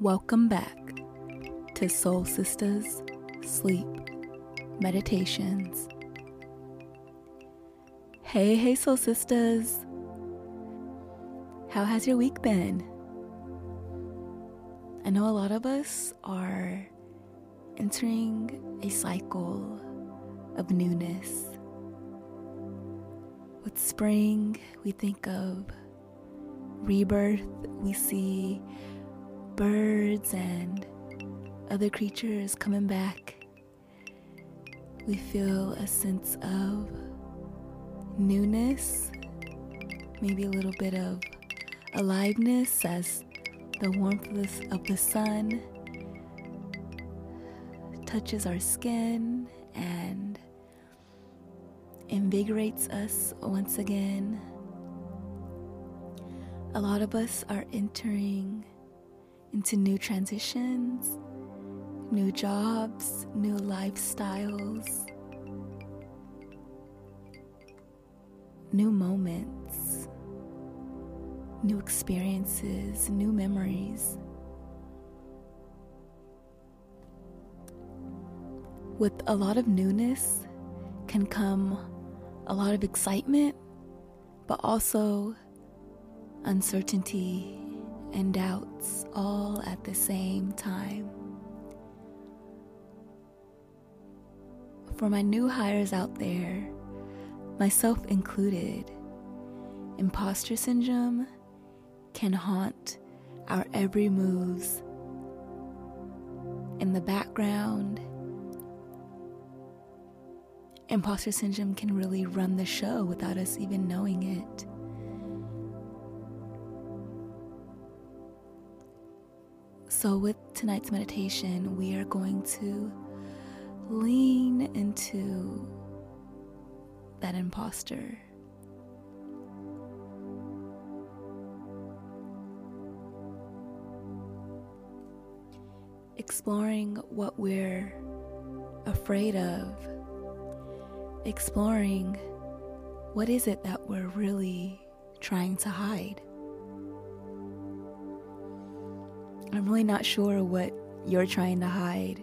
Welcome back to Soul Sistas Sleep Meditations. Hey, hey, Soul Sisters. How has your week been? I know a lot of us are entering a cycle of newness. With spring, we think of rebirth, we see birds and other creatures coming back. We feel a sense of newness, maybe a little bit of aliveness as the warmth of the sun touches our skin and invigorates us once again. A lot of us are entering into new transitions, new jobs, new lifestyles, new moments, new experiences, new memories. With a lot of newness can come a lot of excitement, but also uncertainty and doubts all at the same time. For my new hires out there, myself included, imposter syndrome can haunt our every moves in the background. Imposter syndrome can really run the show without us even knowing it. So, with tonight's meditation, we are going to lean into that imposter. Exploring what we're afraid of, exploring what is it that we're really trying to hide. Really not sure what you're trying to hide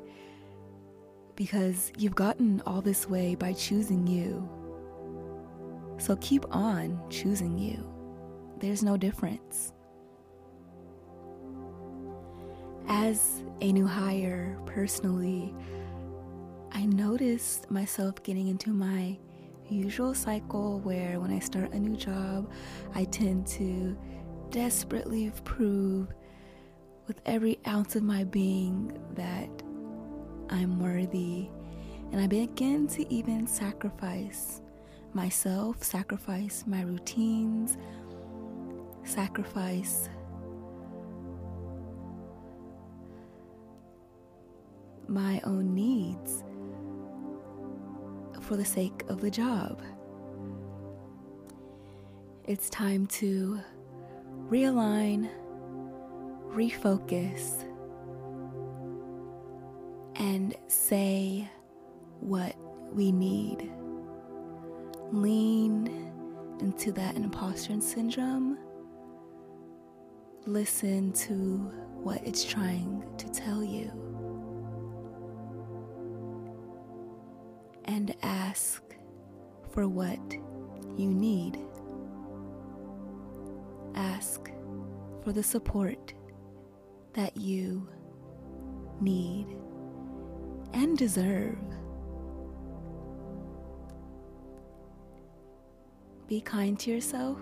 because you've gotten all this way by choosing you. So keep on choosing you. There's no difference. As a new hire, personally, I noticed myself getting into my usual cycle where when I start a new job, I tend to desperately prove with every ounce of my being that I'm worthy. And I begin to even sacrifice myself, sacrifice my routines, sacrifice my own needs for the sake of the job. It's time to realign refocus and say what we need. Lean into that imposter syndrome. Listen to what it's trying to tell you. And ask for what you need. Ask for the support that you need and deserve. Be kind to yourself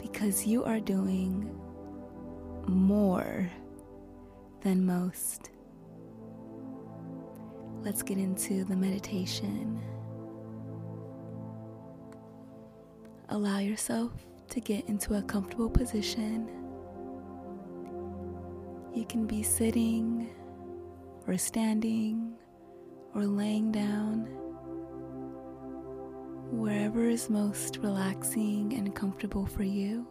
because you are doing more than most. Let's get into the meditation. Allow yourself to get into a comfortable position. You can be sitting or standing or laying down, wherever is most relaxing and comfortable for you.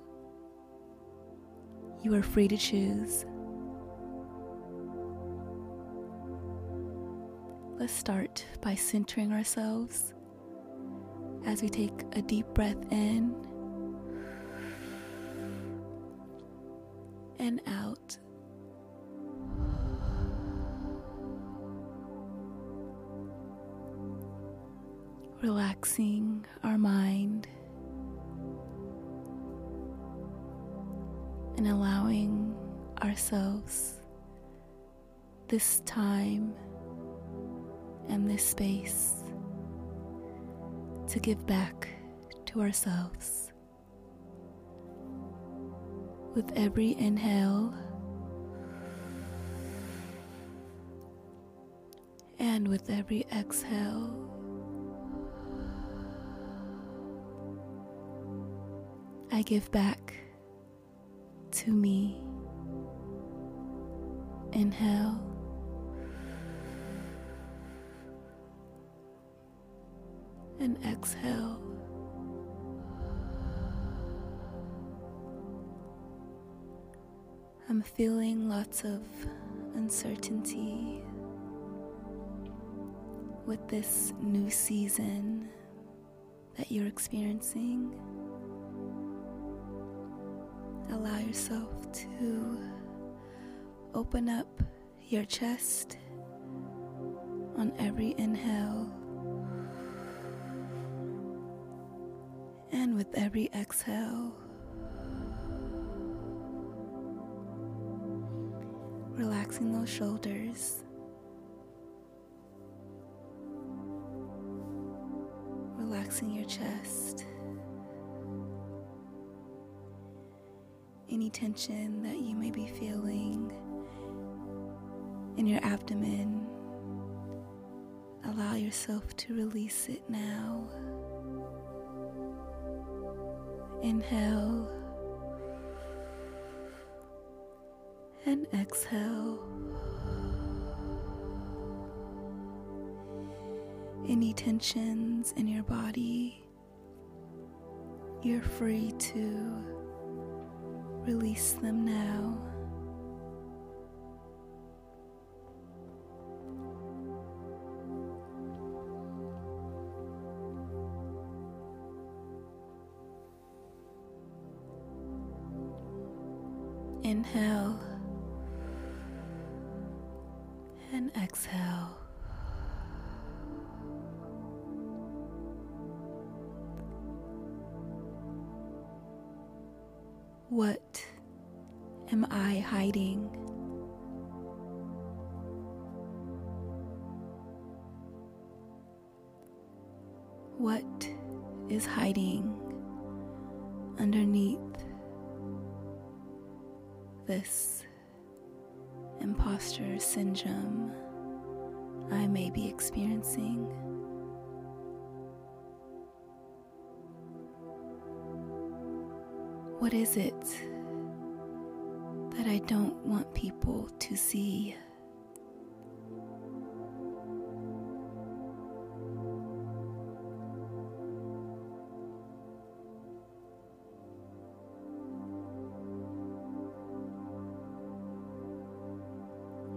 You are free to choose. Let's start by centering ourselves as we take a deep breath in and out relaxing our mind and allowing ourselves this time and this space to give back to ourselves. With every inhale and with every exhale, I give back to me. Inhale. And exhale. I'm feeling lots of uncertainty with this new season that you're experiencing. Allow yourself to open up your chest on every inhale and with every exhale. Relaxing those shoulders. Relaxing your chest. Any tension that you may be feeling in your abdomen, allow yourself to release it now. Inhale and exhale. Any tensions in your body, you're free to release them now. Am I hiding? What is hiding underneath this imposter syndrome I may be experiencing. What is it that I don't want people to see?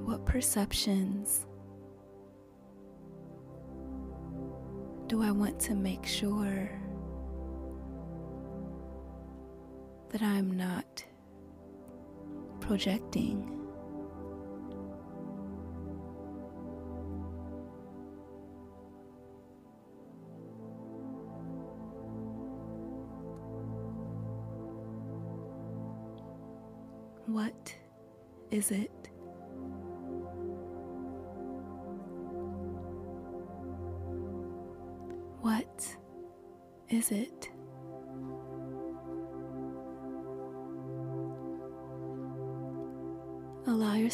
What perceptions do I want to make sure that I'm not projecting? What is it?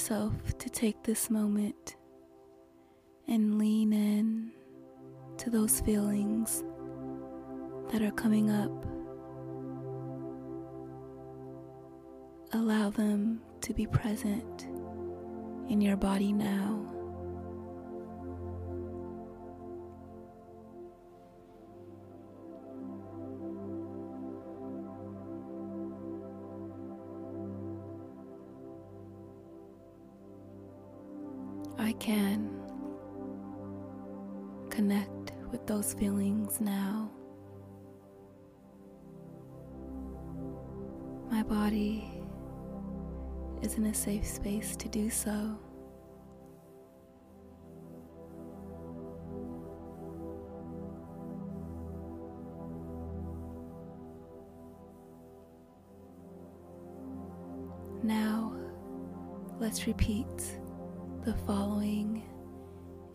Yourself to take this moment and lean in to those feelings that are coming up. Allow them to be present in your body now. can connect with those feelings now. My body is in a safe space to do so. Now, let's repeat the following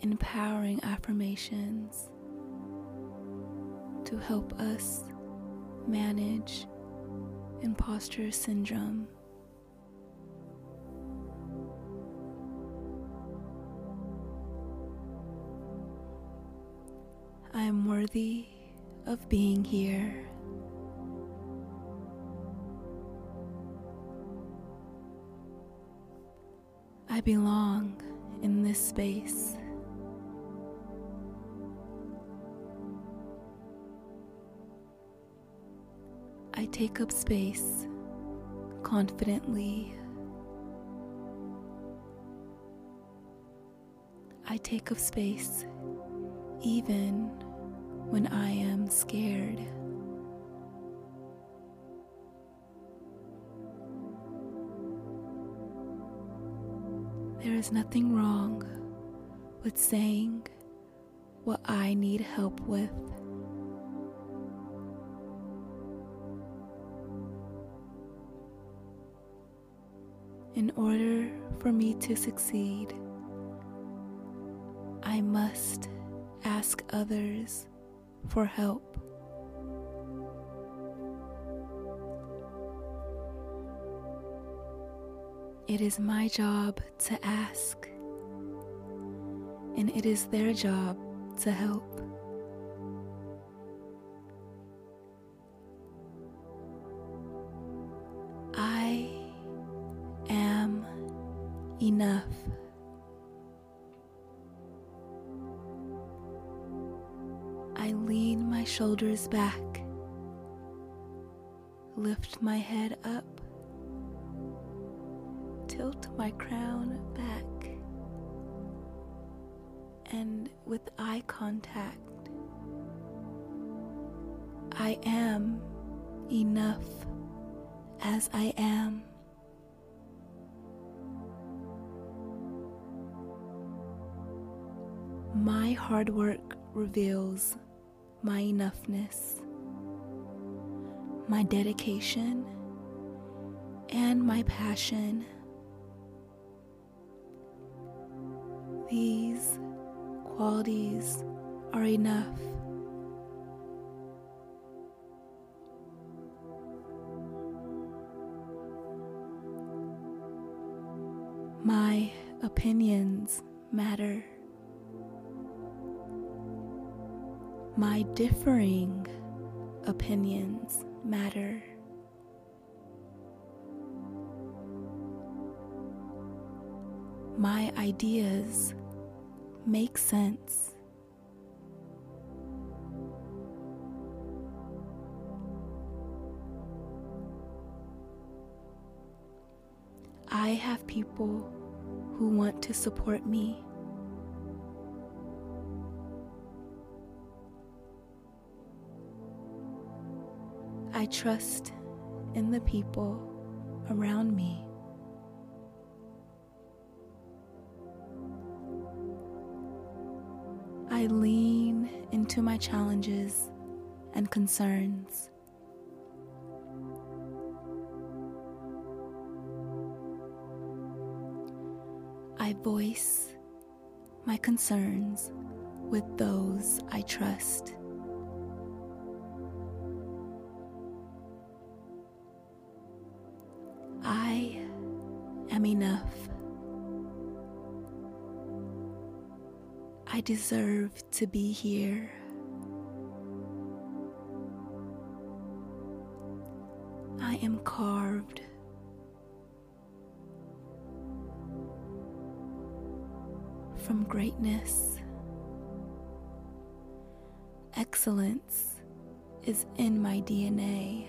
empowering affirmations to help us manage imposter syndrome. I am worthy of being here. I belong this space. I take up space confidently. I take up space even when I am scared. There is nothing wrong with saying what I need help with. In order for me to succeed, I must ask others for help. It is my job to ask, and it is their job to help. I am enough. I lean my shoulders back, lift my head up tilt my crown back and with eye contact, I am enough as I am. My hard work reveals my enoughness, my dedication, and my passion These qualities are enough. My opinions matter. My differing opinions matter. My ideas make sense. I have people who want to support me. I trust in the people around me. I lean into my challenges and concerns. I voice my concerns with those I trust. I deserve to be here. I am carved. From greatness. Excellence is in my DNA.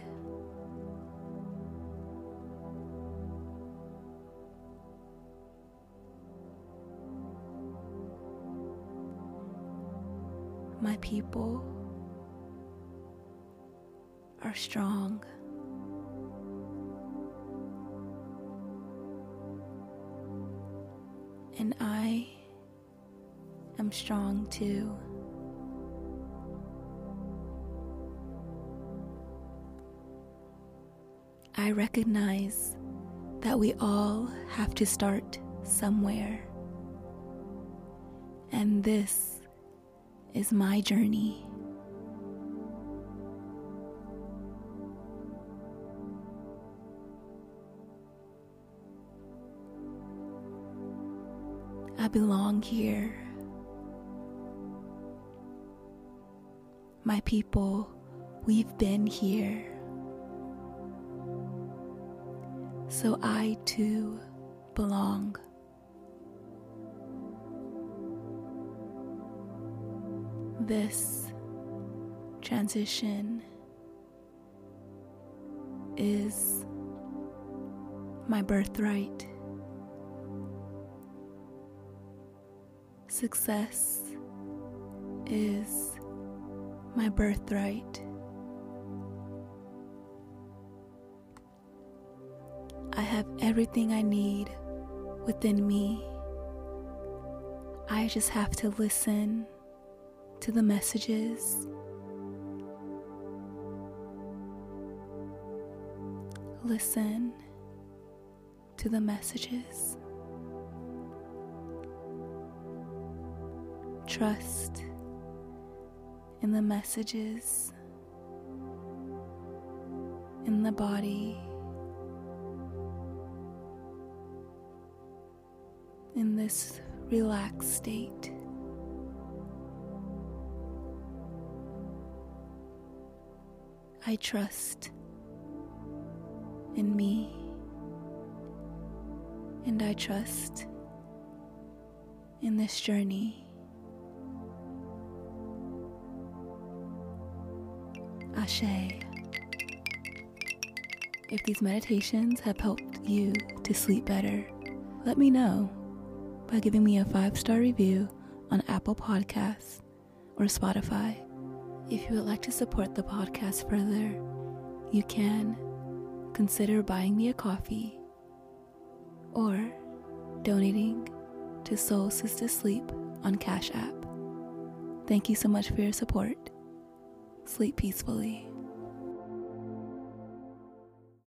People are strong. And I am strong too. I recognize that we all have to start somewhere. And this is my journey. I belong here. My people, we've been here. So I too belong. This transition is my birthright. Success is my birthright. I have everything I need within me. I just have to listen to the messages. Listen to the messages. Trust in the messages in the body. in this relaxed state. I trust in me and I trust in this journey. Asé. If these meditations have helped you to sleep better, let me know by giving me a five star review on Apple Podcasts or Spotify. If you would like to support the podcast further, you can consider buying me a coffee or donating to Soul Sistas Sleep on Cash App. Thank you so much for your support. Sleep peacefully.